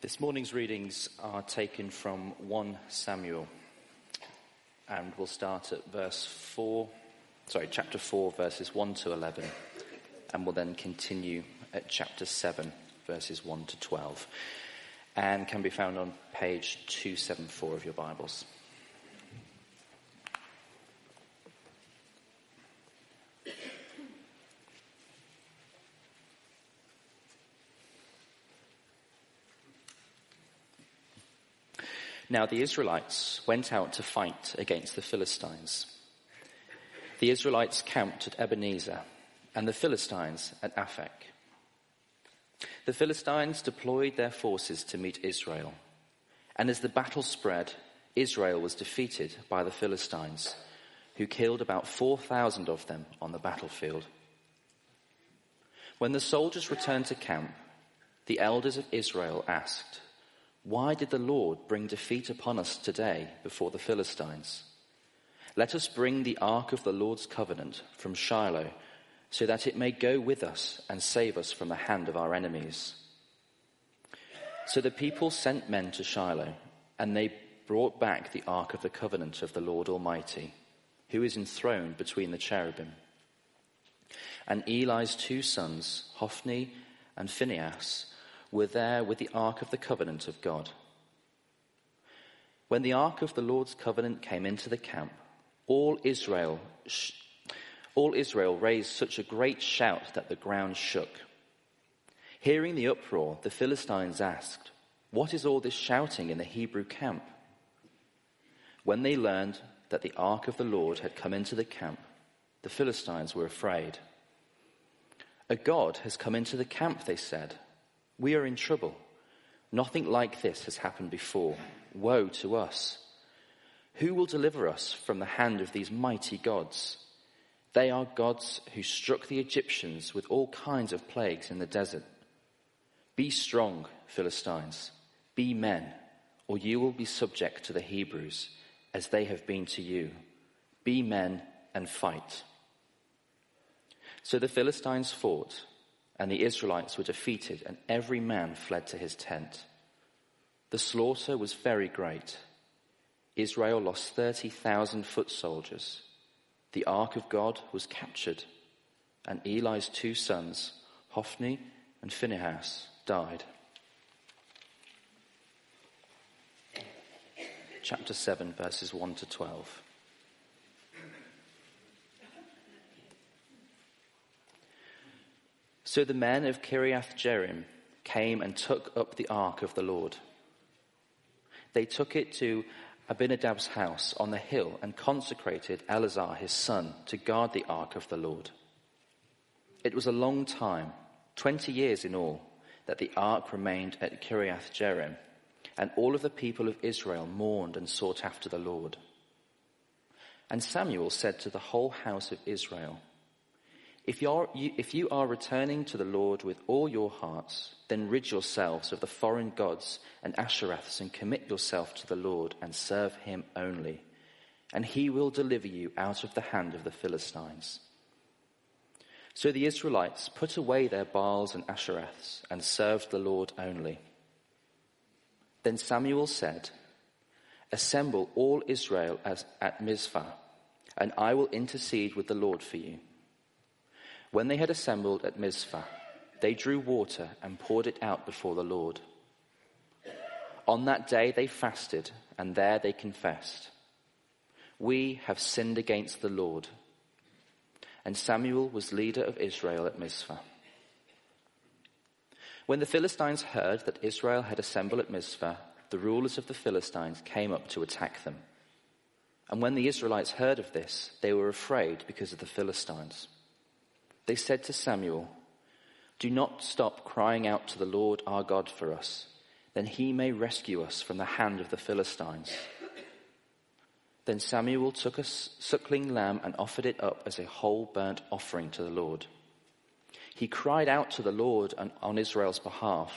This morning's readings are taken from 1 Samuel, and we'll start at verse 4, sorry, chapter 4, verses 1 to 11, and we'll then continue at chapter 7, verses 1 to 12, and can be found on page 274 of your Bibles. Now the Israelites went out to fight against the Philistines. The Israelites camped at Ebenezer and the Philistines at Aphek. The Philistines deployed their forces to meet Israel. And as the battle spread, Israel was defeated by the Philistines, who killed about 4,000 of them on the battlefield. When the soldiers returned to camp, the elders of Israel asked, why did the Lord bring defeat upon us today before the Philistines? Let us bring the ark of the Lord's covenant from Shiloh, so that it may go with us and save us from the hand of our enemies. So the people sent men to Shiloh, and they brought back the ark of the covenant of the Lord Almighty, who is enthroned between the cherubim. And Eli's two sons, Hophni and Phinehas, were there with the ark of the covenant of God. When the ark of the Lord's covenant came into the camp, all Israel, all Israel raised such a great shout that the ground shook. Hearing the uproar, the Philistines asked, What is all this shouting in the Hebrew camp? When they learned that the ark of the Lord had come into the camp, the Philistines were afraid. A God has come into the camp, they said. We are in trouble. Nothing like this has happened before. Woe to us. Who will deliver us from the hand of these mighty gods? They are gods who struck the Egyptians with all kinds of plagues in the desert. Be strong, Philistines. Be men, or you will be subject to the Hebrews, as they have been to you. Be men and fight. So the Philistines fought and the Israelites were defeated, and every man fled to his tent. The slaughter was very great. Israel lost 30,000 foot soldiers. The ark of God was captured, and Eli's two sons, Hophni and Phinehas, died. Chapter 7, verses 1 to 12. So the men of Kiriath Jearim came and took up the ark of the Lord. They took it to Abinadab's house on the hill and consecrated Eleazar his son to guard the ark of the Lord. It was a long time, 20 years in all, that the ark remained at Kiriath Jearim, and all of the people of Israel mourned and sought after the Lord. And Samuel said to the whole house of Israel, if, you're, you, if you are returning to the Lord with all your hearts, then rid yourselves of the foreign gods and Ashtoreths and commit yourself to the Lord and serve him only. And he will deliver you out of the hand of the Philistines. So the Israelites put away their Baals and Ashtoreths and served the Lord only. Then Samuel said, Assemble all Israel as at Mizpah, and I will intercede with the Lord for you. When they had assembled at Mizpah, they drew water and poured it out before the Lord. On that day they fasted, and there they confessed, We have sinned against the Lord. And Samuel was leader of Israel at Mizpah. When the Philistines heard that Israel had assembled at Mizpah, the rulers of the Philistines came up to attack them. And when the Israelites heard of this, they were afraid because of the Philistines. They said to Samuel, Do not stop crying out to the Lord our God for us, then he may rescue us from the hand of the Philistines. Then Samuel took a suckling lamb and offered it up as a whole burnt offering to the Lord. He cried out to the Lord on Israel's behalf,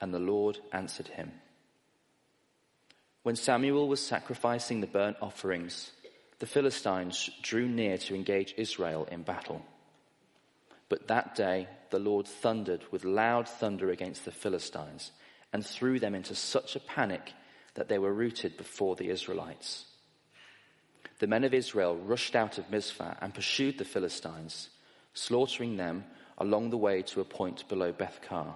and the Lord answered him. When Samuel was sacrificing the burnt offerings, the Philistines drew near to engage Israel in battle. But that day the Lord thundered with loud thunder against the Philistines, and threw them into such a panic that they were routed before the Israelites. The men of Israel rushed out of Mizpah and pursued the Philistines, slaughtering them along the way to a point below Bethkar.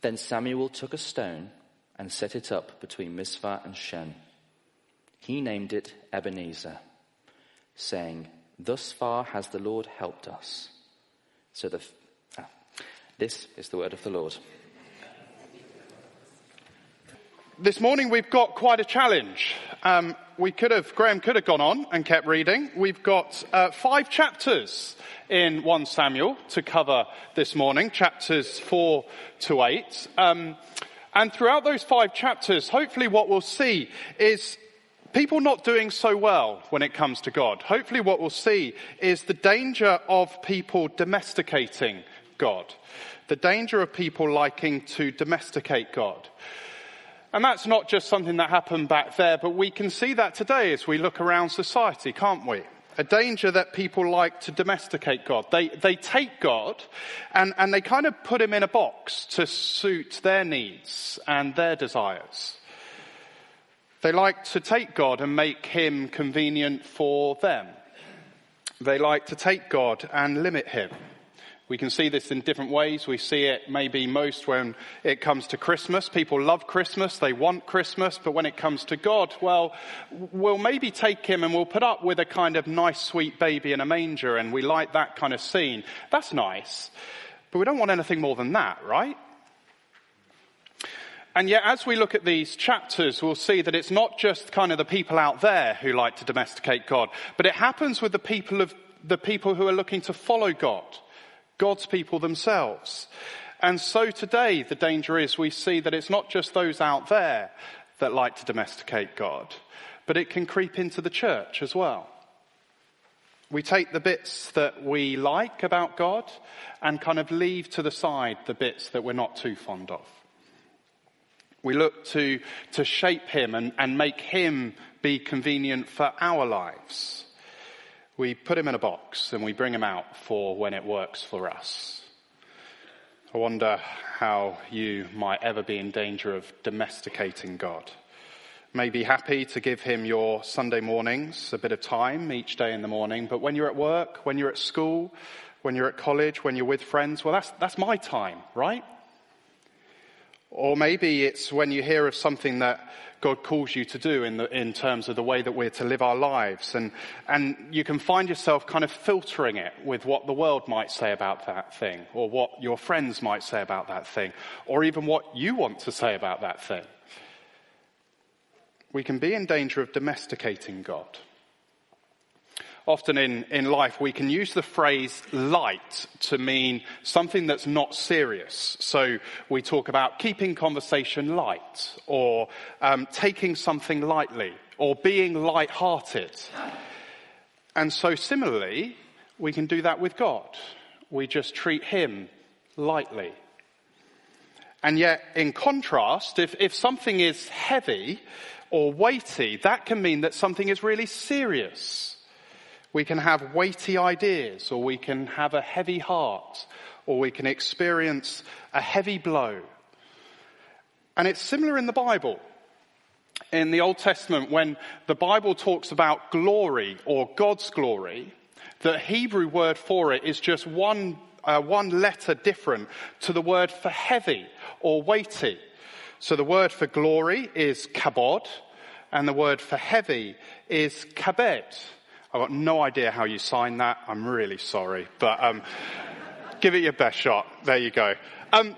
Then Samuel took a stone and set it up between Mizpah and Shen. He named it Ebenezer, saying, Thus far has the Lord helped us. So the, ah, this is the word of the Lord. This morning we've got quite a challenge. Um, we could have, Graham could have gone on and kept reading. We've got uh, five chapters in 1 Samuel to cover this morning, chapters 4 to 8. Um, and throughout those five chapters, hopefully what we'll see is people not doing so well when it comes to God. Hopefully what we'll see is the danger of people domesticating God. The danger of people liking to domesticate God. And that's not just something that happened back there, but we can see that today as we look around society, can't we? A danger that people like to domesticate God. They, they take God and, and they kind of put him in a box to suit their needs and their desires. They like to take God and make him convenient for them. They like to take God and limit him. We can see this in different ways. We see it maybe most when it comes to Christmas. People love Christmas. They want Christmas. But when it comes to God, well, we'll maybe take him and we'll put up with a kind of nice, sweet baby in a manger and we like that kind of scene. That's nice. But we don't want anything more than that, right? And yet, as we look at these chapters, we'll see that it's not just kind of the people out there who like to domesticate God, but it happens with the people of the people who are looking to follow God. God's people themselves. And so today, the danger is we see that it's not just those out there that like to domesticate God, but it can creep into the church as well. We take the bits that we like about God and kind of leave to the side the bits that we're not too fond of. We look to, to shape Him and, and make Him be convenient for our lives. We put him in a box and we bring him out for when it works for us. I wonder how you might ever be in danger of domesticating God. Maybe happy to give him your Sunday mornings, a bit of time each day in the morning, but when you're at work, when you're at school, when you're at college, when you're with friends, well, that's, that's my time, right? Or maybe it's when you hear of something that God calls you to do in, the, in terms of the way that we're to live our lives. And, and you can find yourself kind of filtering it with what the world might say about that thing, or what your friends might say about that thing, or even what you want to say about that thing. We can be in danger of domesticating God often in, in life we can use the phrase light to mean something that's not serious. So we talk about keeping conversation light or um, taking something lightly or being light-hearted. And so similarly, we can do that with God. We just treat Him lightly. And yet, in contrast, if, if something is heavy or weighty, that can mean that something is really serious. We can have weighty ideas, or we can have a heavy heart, or we can experience a heavy blow. And it's similar in the Bible. In the Old Testament, when the Bible talks about glory or God's glory, the Hebrew word for it is just one, uh, one letter different to the word for heavy or weighty. So the word for glory is kabod, and the word for heavy is kabed. I've got no idea how you sign that. I'm really sorry, but um, give it your best shot. There you go. Um,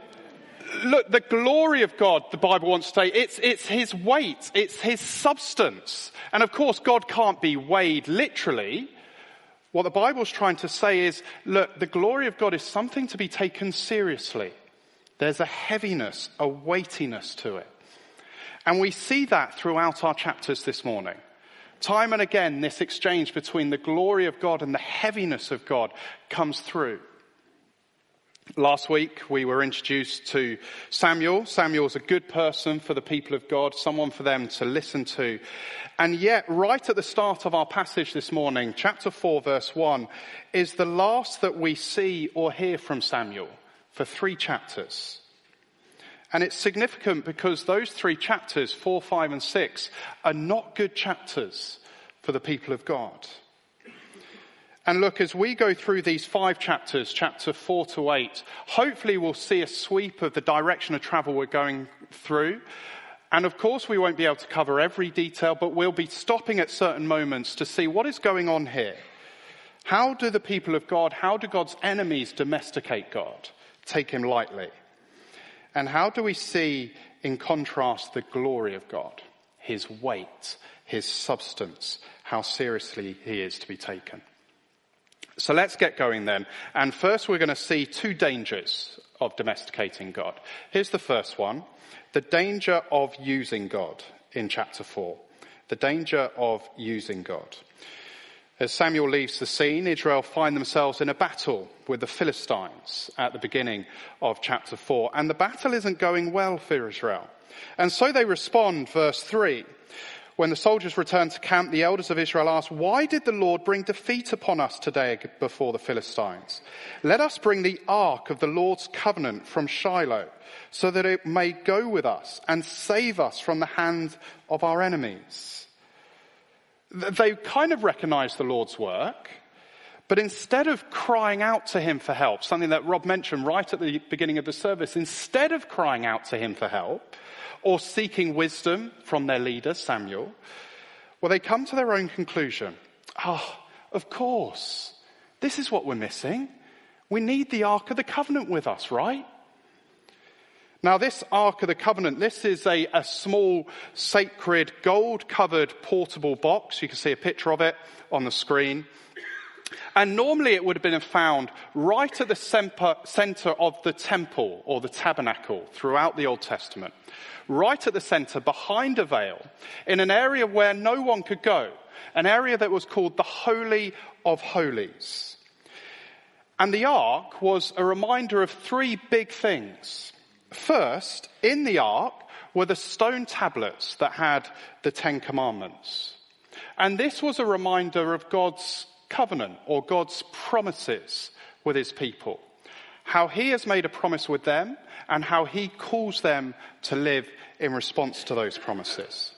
look, the glory of God, the Bible wants to say, it's, it's His weight, it's His substance. And of course, God can't be weighed literally. What the Bible's trying to say is, look, the glory of God is something to be taken seriously. There's a heaviness, a weightiness to it. And we see that throughout our chapters this morning. Time and again, this exchange between the glory of God and the heaviness of God comes through. Last week, we were introduced to Samuel. Samuel's a good person for the people of God, someone for them to listen to. And yet, right at the start of our passage this morning, chapter 4, verse 1, is the last that we see or hear from Samuel for three chapters. And it's significant because those three chapters, 4, 5, and 6, are not good chapters for the people of God. And look, as we go through these five chapters, chapter 4 to 8, hopefully we'll see a sweep of the direction of travel we're going through. And of course, we won't be able to cover every detail, but we'll be stopping at certain moments to see what is going on here. How do the people of God, how do God's enemies domesticate God, take him lightly? And how do we see, in contrast, the glory of God, his weight, his substance, how seriously he is to be taken? So let's get going then. And first, we're going to see two dangers of domesticating God. Here's the first one the danger of using God in chapter 4. The danger of using God. As Samuel leaves the scene, Israel find themselves in a battle with the Philistines at the beginning of chapter 4. And the battle isn't going well for Israel. And so they respond, verse 3. When the soldiers returned to camp, the elders of Israel asked, Why did the Lord bring defeat upon us today before the Philistines? Let us bring the ark of the Lord's covenant from Shiloh so that it may go with us and save us from the hand of our enemies. They kind of recognize the Lord's work, but instead of crying out to him for help, something that Rob mentioned right at the beginning of the service, instead of crying out to him for help or seeking wisdom from their leader, Samuel, well, they come to their own conclusion. Ah, oh, of course. This is what we're missing. We need the Ark of the Covenant with us, right? Now, this Ark of the Covenant, this is a, a small, sacred, gold covered portable box. You can see a picture of it on the screen. And normally it would have been found right at the center of the temple or the tabernacle throughout the Old Testament. Right at the center, behind a veil, in an area where no one could go. An area that was called the Holy of Holies. And the ark was a reminder of three big things. First, in the ark were the stone tablets that had the Ten Commandments. And this was a reminder of God's covenant or God's promises with his people. How he has made a promise with them and how he calls them to live in response to those promises.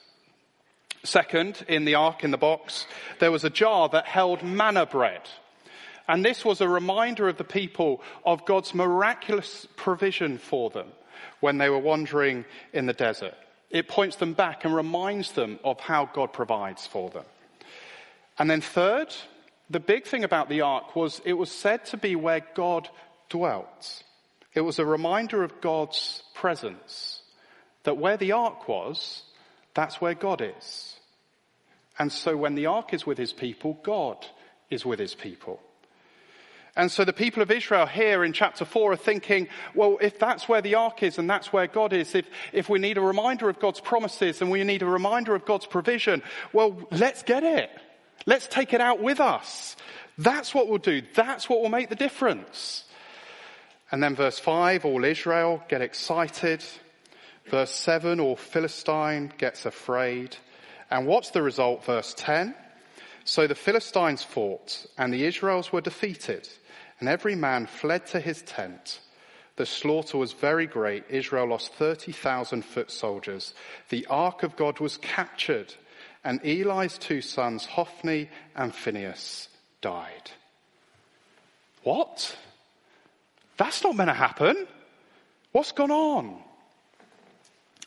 Second, in the ark in the box, there was a jar that held manna bread. And this was a reminder of the people of God's miraculous provision for them when they were wandering in the desert. It points them back and reminds them of how God provides for them. And then third, the big thing about the ark was it was said to be where God dwelt. It was a reminder of God's presence. That where the ark was, that's where God is. And so when the ark is with his people, God is with his people. And so the people of Israel here in chapter 4 are thinking, well, if that's where the ark is and that's where God is, if, if we need a reminder of God's promises and we need a reminder of God's provision, well, let's get it. Let's take it out with us. That's what we'll do. That's what will make the difference. And then verse 5, all Israel get excited. Verse 7, all Philistine gets afraid. And what's the result? Verse 10. So the Philistines fought and the Israels were defeated and every man fled to his tent. The slaughter was very great. Israel lost 30,000 foot soldiers. The ark of God was captured, and Eli's two sons, Hophni and Phinehas, died. What? That's not going to happen. What's gone on?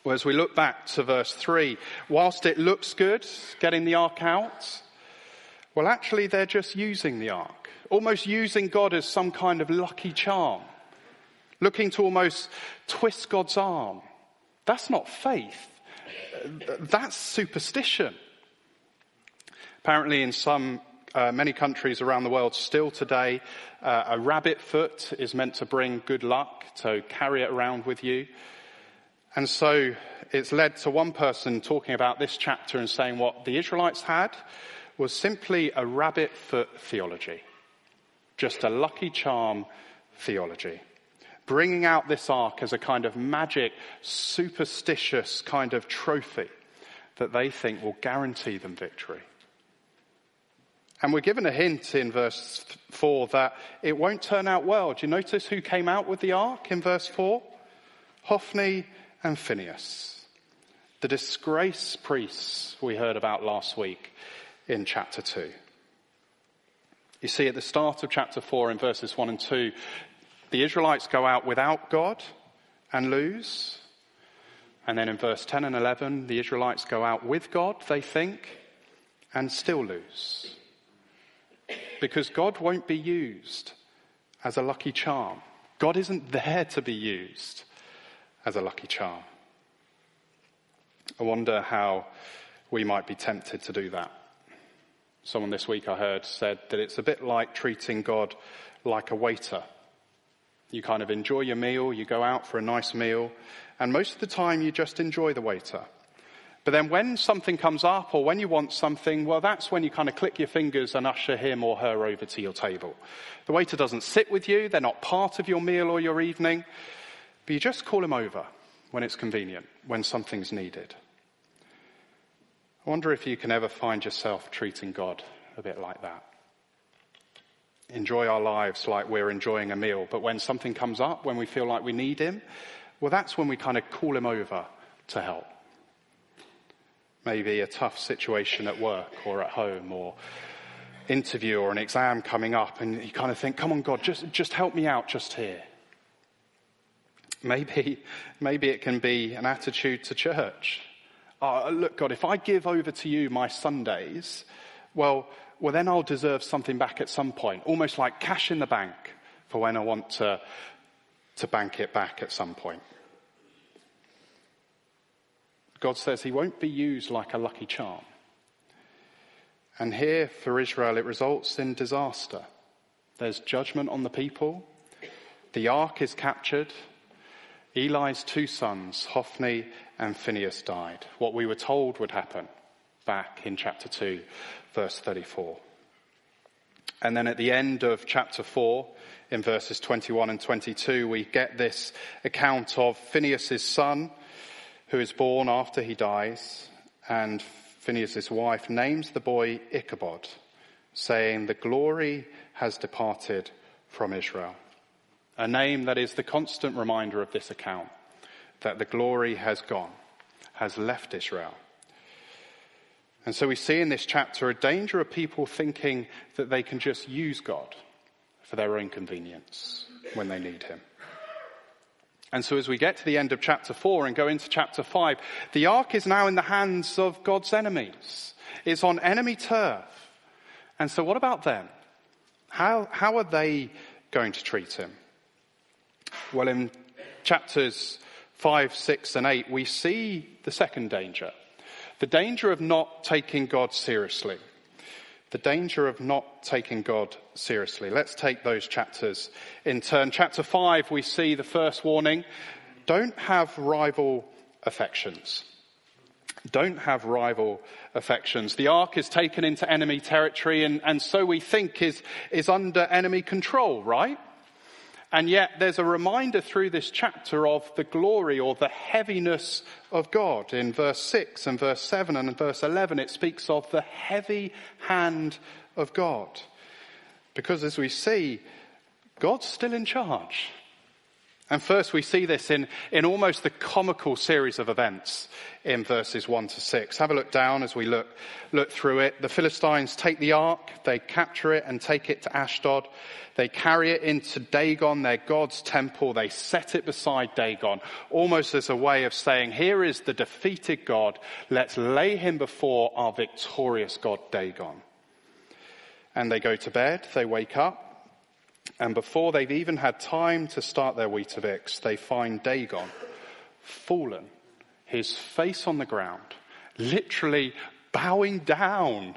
Well, as we look back to verse 3, whilst it looks good getting the ark out, well, actually, they're just using the ark almost using God as some kind of lucky charm, looking to almost twist God's arm. That's not faith. That's superstition. Apparently, in some uh, many countries around the world, still today, uh, a rabbit foot is meant to bring good luck, so carry it around with you. And so it's led to one person talking about this chapter and saying what the Israelites had was simply a rabbit foot theology just a lucky charm theology. Bringing out this ark as a kind of magic, superstitious kind of trophy that they think will guarantee them victory. And we're given a hint in verse 4 that it won't turn out well. Do you notice who came out with the ark in verse 4? Hophni and Phinehas, the disgrace priests we heard about last week in chapter 2. You see, at the start of chapter 4, in verses 1 and 2, the Israelites go out without God and lose. And then in verse 10 and 11, the Israelites go out with God, they think, and still lose. Because God won't be used as a lucky charm. God isn't there to be used as a lucky charm. I wonder how we might be tempted to do that. Someone this week I heard said that it's a bit like treating God like a waiter. You kind of enjoy your meal, you go out for a nice meal, and most of the time you just enjoy the waiter. But then when something comes up or when you want something, well, that's when you kind of click your fingers and usher him or her over to your table. The waiter doesn't sit with you, they're not part of your meal or your evening, but you just call him over when it's convenient, when something's needed. I wonder if you can ever find yourself treating God a bit like that. Enjoy our lives like we're enjoying a meal, but when something comes up, when we feel like we need Him, well, that's when we kind of call Him over to help. Maybe a tough situation at work or at home or interview or an exam coming up, and you kind of think, come on, God, just, just help me out just here. Maybe, maybe it can be an attitude to church oh, look, God, if I give over to you my Sundays, well, well, then I'll deserve something back at some point, almost like cash in the bank for when I want to, to bank it back at some point. God says he won't be used like a lucky charm. And here for Israel, it results in disaster. There's judgment on the people. The ark is captured. Eli's two sons, Hophni and Phinehas, died. What we were told would happen back in chapter 2, verse 34. And then at the end of chapter 4, in verses 21 and 22, we get this account of Phinehas' son, who is born after he dies, and Phinehas' wife names the boy Ichabod, saying, The glory has departed from Israel a name that is the constant reminder of this account that the glory has gone, has left Israel. And so we see in this chapter a danger of people thinking that they can just use God for their own convenience when they need Him. And so as we get to the end of chapter four and go into chapter five, the ark is now in the hands of God's enemies. It's on enemy turf. And so what about them? How, how are they going to treat him? Well, in chapters 5, 6, and 8, we see the second danger the danger of not taking God seriously. The danger of not taking God seriously. Let's take those chapters in turn. Chapter 5, we see the first warning don't have rival affections. Don't have rival affections. The ark is taken into enemy territory and, and so we think is, is under enemy control, right? And yet there's a reminder through this chapter of the glory or the heaviness of God. In verse 6 and verse 7 and verse 11, it speaks of the heavy hand of God. Because as we see, God's still in charge. And first we see this in, in almost the comical series of events in verses 1 to 6. Have a look down as we look, look through it. The Philistines take the ark, they capture it and take it to Ashdod. They carry it into Dagon, their God's temple. They set it beside Dagon, almost as a way of saying, here is the defeated God. Let's lay him before our victorious God, Dagon. And they go to bed, they wake up, and before they've even had time to start their Weetabix, they find Dagon fallen, his face on the ground, literally bowing down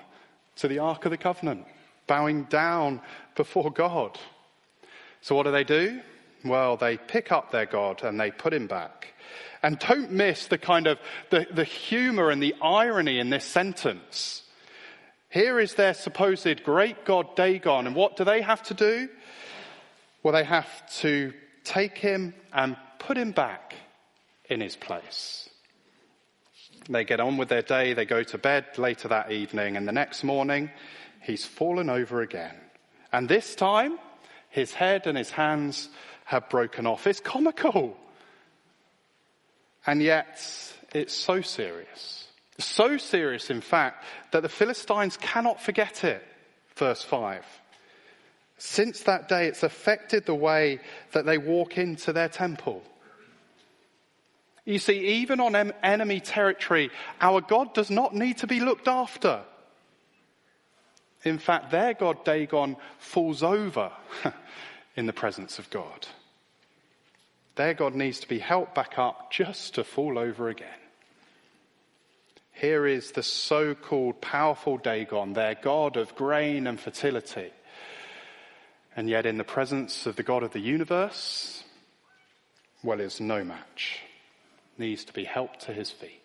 to the Ark of the Covenant, bowing down before God. So what do they do? Well, they pick up their God and they put him back. And don't miss the kind of the, the humor and the irony in this sentence. Here is their supposed great God Dagon, and what do they have to do? Well, they have to take him and put him back in his place. They get on with their day, they go to bed later that evening, and the next morning, he's fallen over again. And this time, his head and his hands have broken off. It's comical. And yet, it's so serious. So serious, in fact, that the Philistines cannot forget it. Verse 5. Since that day, it's affected the way that they walk into their temple. You see, even on enemy territory, our God does not need to be looked after. In fact, their God, Dagon, falls over in the presence of God. Their God needs to be helped back up just to fall over again. Here is the so called powerful Dagon, their God of grain and fertility. And yet, in the presence of the God of the universe, well, is no match. Needs to be helped to his feet.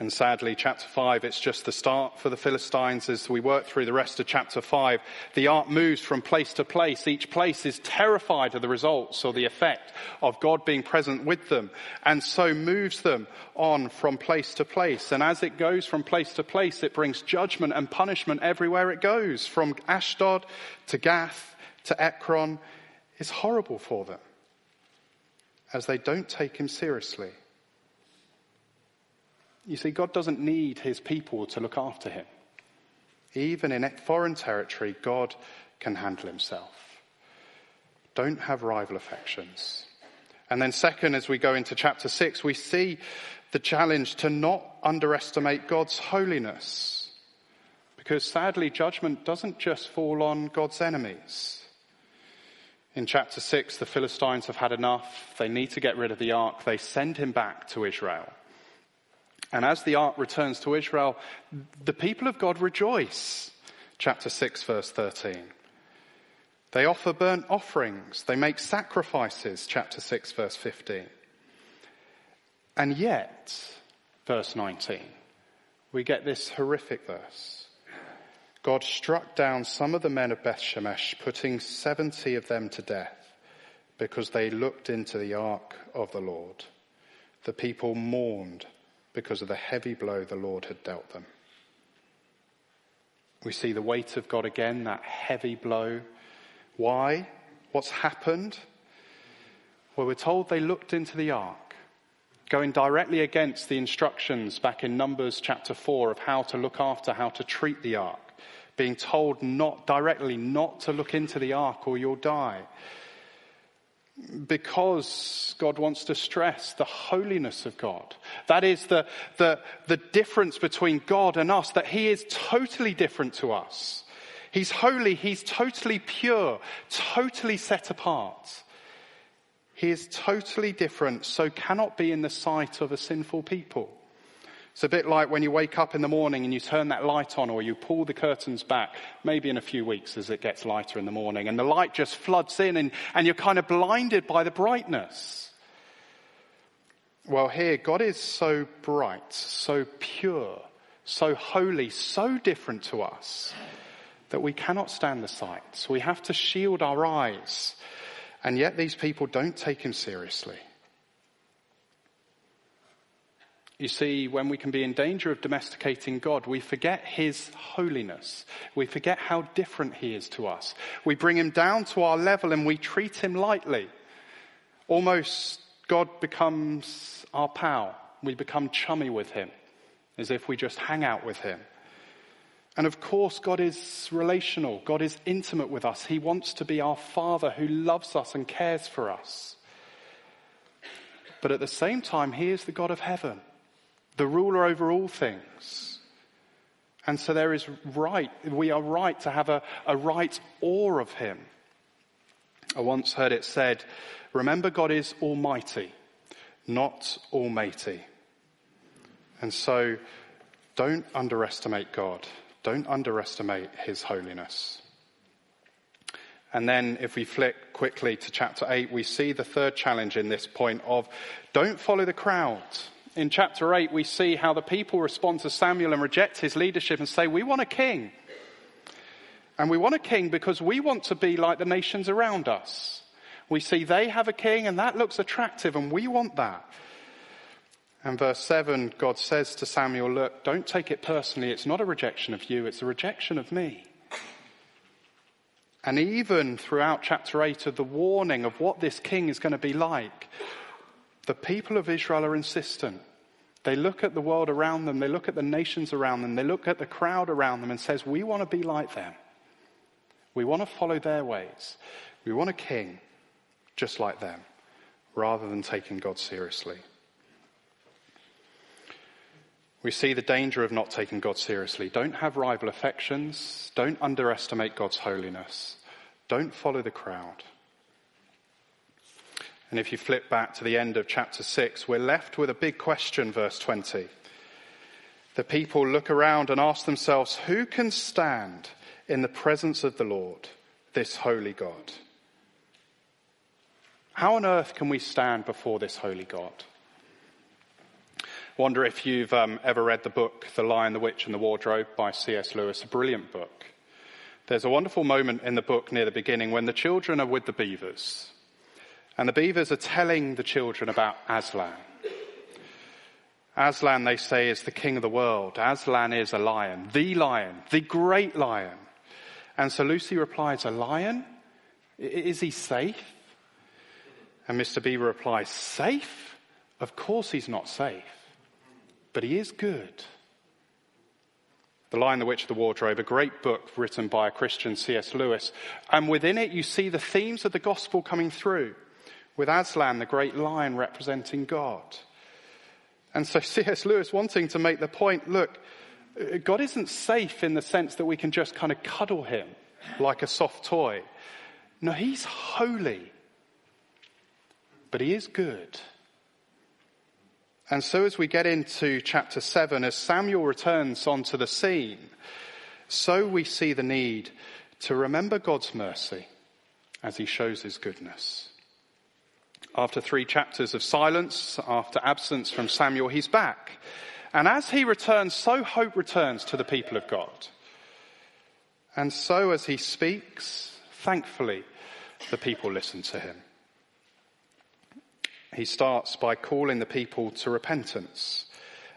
And sadly, chapter 5, it's just the start for the Philistines as we work through the rest of chapter 5. The ark moves from place to place. Each place is terrified of the results or the effect of God being present with them, and so moves them on from place to place. And as it goes from place to place, it brings judgment and punishment everywhere it goes, from Ashdod to Gath to Ekron. It's horrible for them as they don't take him seriously. You see, God doesn't need his people to look after him. Even in foreign territory, God can handle himself. Don't have rival affections. And then, second, as we go into chapter six, we see the challenge to not underestimate God's holiness. Because sadly, judgment doesn't just fall on God's enemies. In chapter 6, the Philistines have had enough. They need to get rid of the ark. They send him back to Israel. And as the ark returns to Israel, the people of God rejoice. Chapter 6, verse 13. They offer burnt offerings. They make sacrifices. Chapter 6, verse 15. And yet, verse 19, we get this horrific verse. God struck down some of the men of Beth Shemesh, putting 70 of them to death because they looked into the ark of the Lord. The people mourned because of the heavy blow the Lord had dealt them. We see the weight of God again, that heavy blow. Why? What's happened? Well, we're told they looked into the ark, going directly against the instructions back in Numbers chapter 4 of how to look after, how to treat the ark, being told not directly not to look into the ark or you'll die because God wants to stress the holiness of God. That is the, the, the difference between God and us, that He is totally different to us. He's holy, He's totally pure, totally set apart. He is totally different, so cannot be in the sight of a sinful people. It's a bit like when you wake up in the morning and you turn that light on or you pull the curtains back, maybe in a few weeks as it gets lighter in the morning, and the light just floods in and, and you're kind of blinded by the brightness. Well, here, God is so bright, so pure, so holy, so different to us that we cannot stand the sight. We have to shield our eyes. And yet these people don't take him seriously. You see, when we can be in danger of domesticating God, we forget His holiness. We forget how different He is to us. We bring Him down to our level and we treat Him lightly. Almost God becomes our pal. We become chummy with Him, as if we just hang out with Him. And of course, God is relational. God is intimate with us. He wants to be our Father who loves us and cares for us. But at the same time, He is the God of heaven the ruler over all things. And so there is right, we are right to have a, a right awe of him. I once heard it said, remember God is almighty, not almighty. And so don't underestimate God. Don't underestimate his holiness. And then if we flick quickly to chapter 8, we see the third challenge in this point of don't follow the crowd in chapter 8, we see how the people respond to Samuel and reject his leadership and say, We want a king. And we want a king because we want to be like the nations around us. We see they have a king and that looks attractive and we want that. And verse 7, God says to Samuel, Look, don't take it personally. It's not a rejection of you, it's a rejection of me. And even throughout chapter 8 of the warning of what this king is going to be like, the people of Israel are insistent. They look at the world around them, they look at the nations around them, they look at the crowd around them and says, "We want to be like them. We want to follow their ways. We want a king just like them, rather than taking God seriously." We see the danger of not taking God seriously. Don't have rival affections. Don't underestimate God's holiness. Don't follow the crowd. And if you flip back to the end of chapter 6, we're left with a big question, verse 20. The people look around and ask themselves, Who can stand in the presence of the Lord, this holy God? How on earth can we stand before this holy God? Wonder if you've um, ever read the book The Lion, the Witch, and the Wardrobe by C.S. Lewis, a brilliant book. There's a wonderful moment in the book near the beginning when the children are with the beavers and the beavers are telling the children about Aslan. Aslan, they say, is the king of the world. Aslan is a lion, the lion, the great lion. And so Lucy replies, A lion? Is he safe? And Mr. Beaver replies, Safe? Of course he's not safe, but he is good. The Lion, the Witch, the Wardrobe, a great book written by a Christian, C.S. Lewis. And within it, you see the themes of the gospel coming through with Aslan, the great lion representing God. And so C.S. Lewis wanting to make the point, look, God isn't safe in the sense that we can just kind of cuddle him like a soft toy. No, he's holy. But he is good. And so as we get into chapter 7, as Samuel returns onto the scene, so we see the need to remember God's mercy as he shows his goodness. After three chapters of silence, after absence from Samuel, he's back. And as he returns, so hope returns to the people of God. And so as he speaks, thankfully, the people listen to him. He starts by calling the people to repentance.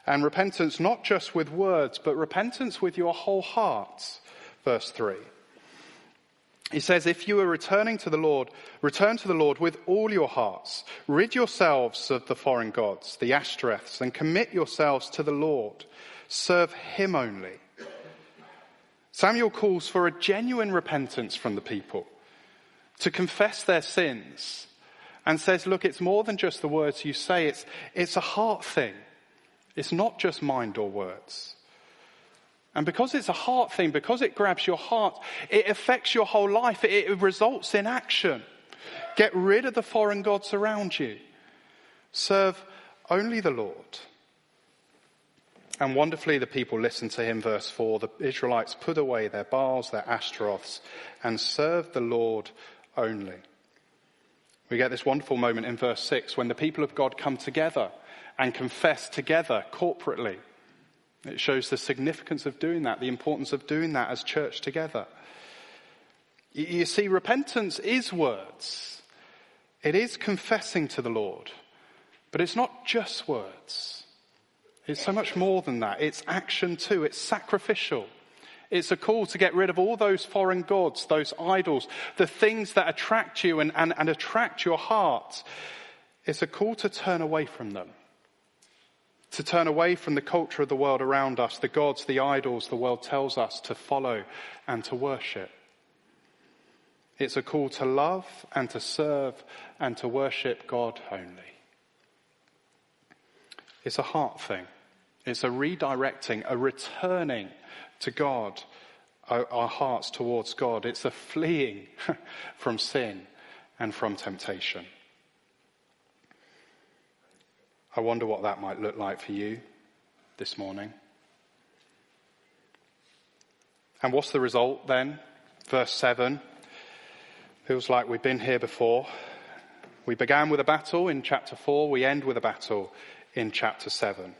And repentance not just with words, but repentance with your whole heart. Verse 3. He says, if you are returning to the Lord, return to the Lord with all your hearts. Rid yourselves of the foreign gods, the Ashtoreths, and commit yourselves to the Lord. Serve him only. Samuel calls for a genuine repentance from the people to confess their sins and says, look, it's more than just the words you say. It's, it's a heart thing. It's not just mind or words. And because it's a heart thing, because it grabs your heart, it affects your whole life. It, results in action. Get rid of the foreign gods around you. Serve only the Lord. And wonderfully, the people listened to him, verse 4. The Israelites put away their Baals, their Ashtoreths, and served the Lord only. We get this wonderful moment in verse 6 when the people of God come together and confess together corporately. It shows the significance of doing that, the importance of doing that as church together. You see, repentance is words. It is confessing to the Lord. But it's not just words. It's so much more than that. It's action too. It's sacrificial. It's a call to get rid of all those foreign gods, those idols, the things that attract you and, and, and attract your heart. It's a call to turn away from them to turn away from the culture of the world around us, the gods, the idols the world tells us to follow and to worship. It's a call to love and to serve and to worship God only. It's a heart thing. It's a redirecting, a returning to God, our hearts towards God. It's a fleeing from sin and from temptation. I wonder what that might look like for you this morning. And what's the result then? Verse 7 feels like we've been here before. We began with a battle in chapter 4, we end with a battle in chapter 7.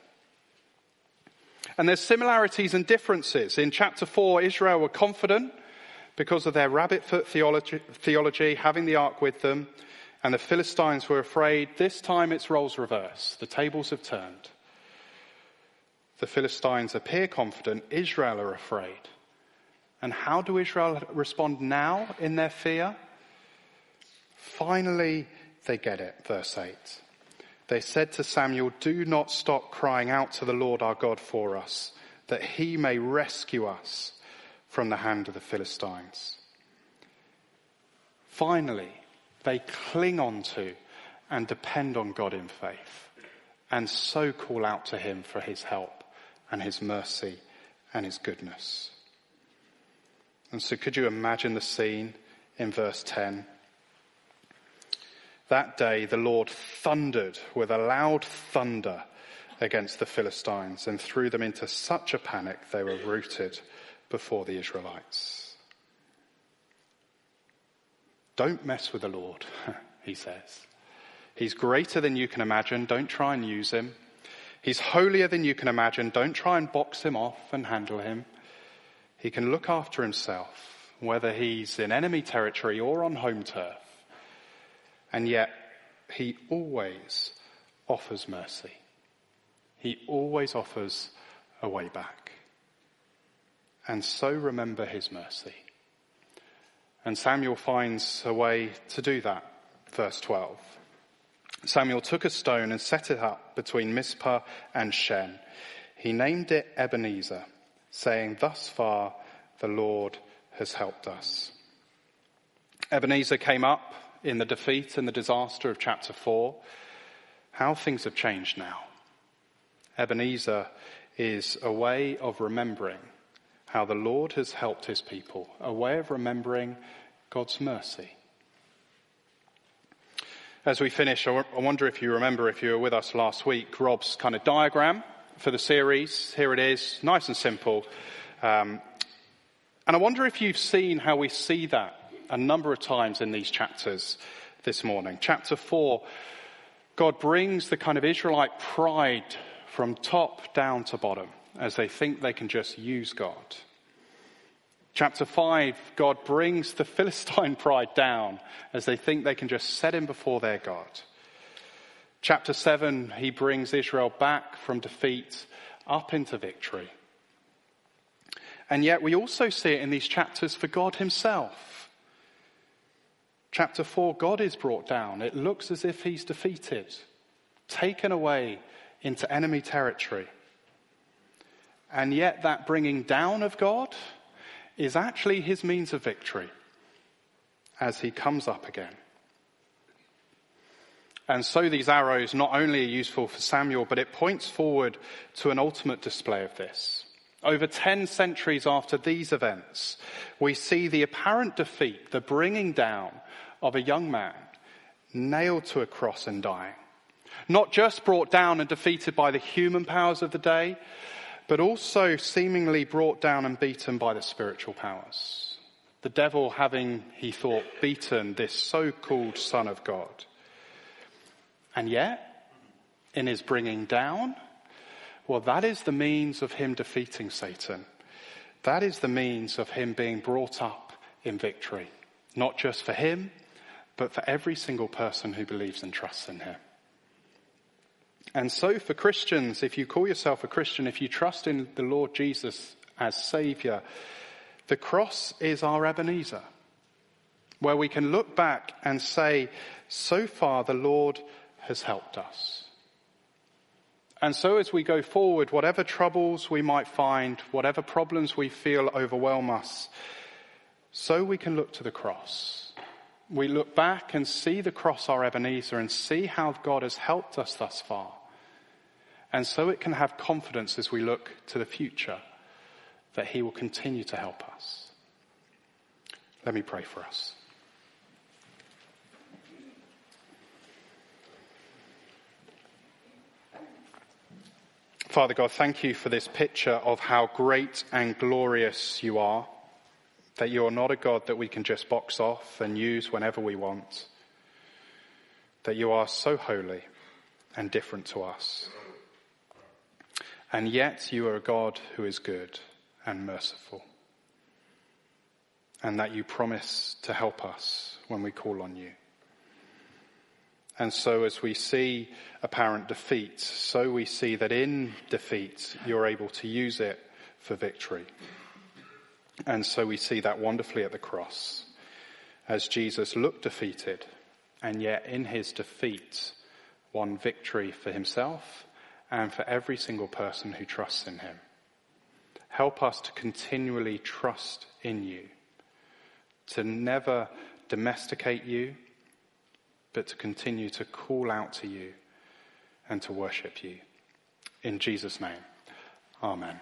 And there's similarities and differences. In chapter 4, Israel were confident because of their rabbit foot theology, theology having the ark with them. And the Philistines were afraid. This time it's roles reverse. The tables have turned. The Philistines appear confident. Israel are afraid. And how do Israel respond now in their fear? Finally, they get it. Verse 8. they said to Samuel, Do not stop crying out to the Lord our God for us, that he may rescue us from the hand of the Philistines. Finally, they cling on to and depend on God in faith, and so call out to him for his help and his mercy and his goodness. And so, could you imagine the scene in verse 10? That day the Lord thundered with a loud thunder against the Philistines and threw them into such a panic they were rooted before the Israelites. Don't mess with the Lord, he says. He's greater than you can imagine. Don't try and use him. He's holier than you can imagine. Don't try and box him off and handle him. He can look after himself, whether he's in enemy territory or on home turf. And yet, he always offers mercy. He always offers a way back. And so remember his mercy. And Samuel finds a way to do that. Verse 12. Samuel took a stone and set it up between Mizpah and Shen. He named it Ebenezer, saying, Thus far the Lord has helped us. Ebenezer came up in the defeat and the disaster of chapter 4, how things have changed now. Ebenezer is a way of remembering how the Lord has helped his people, a way of remembering God's mercy. As we finish, I wonder if you remember, if you were with us last week, Rob's kind of diagram for the series. Here it is, nice and simple. Um, and I wonder if you've seen how we see that a number of times in these chapters this morning. Chapter 4, God brings the kind of Israelite pride from top down to bottom as they think they can just use God. Chapter 5, God brings the Philistine pride down as they think they can just set him before their God. Chapter 7, he brings Israel back from defeat up into victory. And yet we also see it in these chapters for God himself. Chapter 4, God is brought down. It looks as if he's defeated, taken away into enemy territory. And yet, that bringing down of God is actually his means of victory as he comes up again. And so these arrows not only are useful for Samuel, but it points forward to an ultimate display of this. Over 10 centuries after these events, we see the apparent defeat, the bringing down of a young man nailed to a cross and dying. Not just brought down and defeated by the human powers of the day, but also seemingly brought down and beaten by the spiritual powers. The devil having, he thought, beaten this so-called son of God. And yet, in his bringing down, well, that is the means of him defeating Satan. That is the means of him being brought up in victory. Not just for him, but for every single person who believes and trusts in him. And so for Christians, if you call yourself a Christian, if you trust in the Lord Jesus as Savior, the cross is our Ebenezer, where we can look back and say, so far the Lord has helped us. And so as we go forward, whatever troubles we might find, whatever problems we feel overwhelm us, so we can look to the cross we look back and see the cross, our Ebenezer, and see how God has helped us thus far. And so it can have confidence as we look to the future that He will continue to help us. Let me pray for us. Father God, thank you for this picture of how great and glorious you are. That you are not a God that we can just box off and use whenever we want. That you are so holy and different to us. And yet you are a God who is good and merciful. And that you promise to help us when we call on you. And so as we see apparent defeat, so we see that in defeat you're able to use it for victory. And so we see that wonderfully at the cross as Jesus looked defeated, and yet in his defeat won victory for himself and for every single person who trusts in him. Help us to continually trust in you, to never domesticate you, but to continue to call out to you and to worship you. In Jesus' name, amen.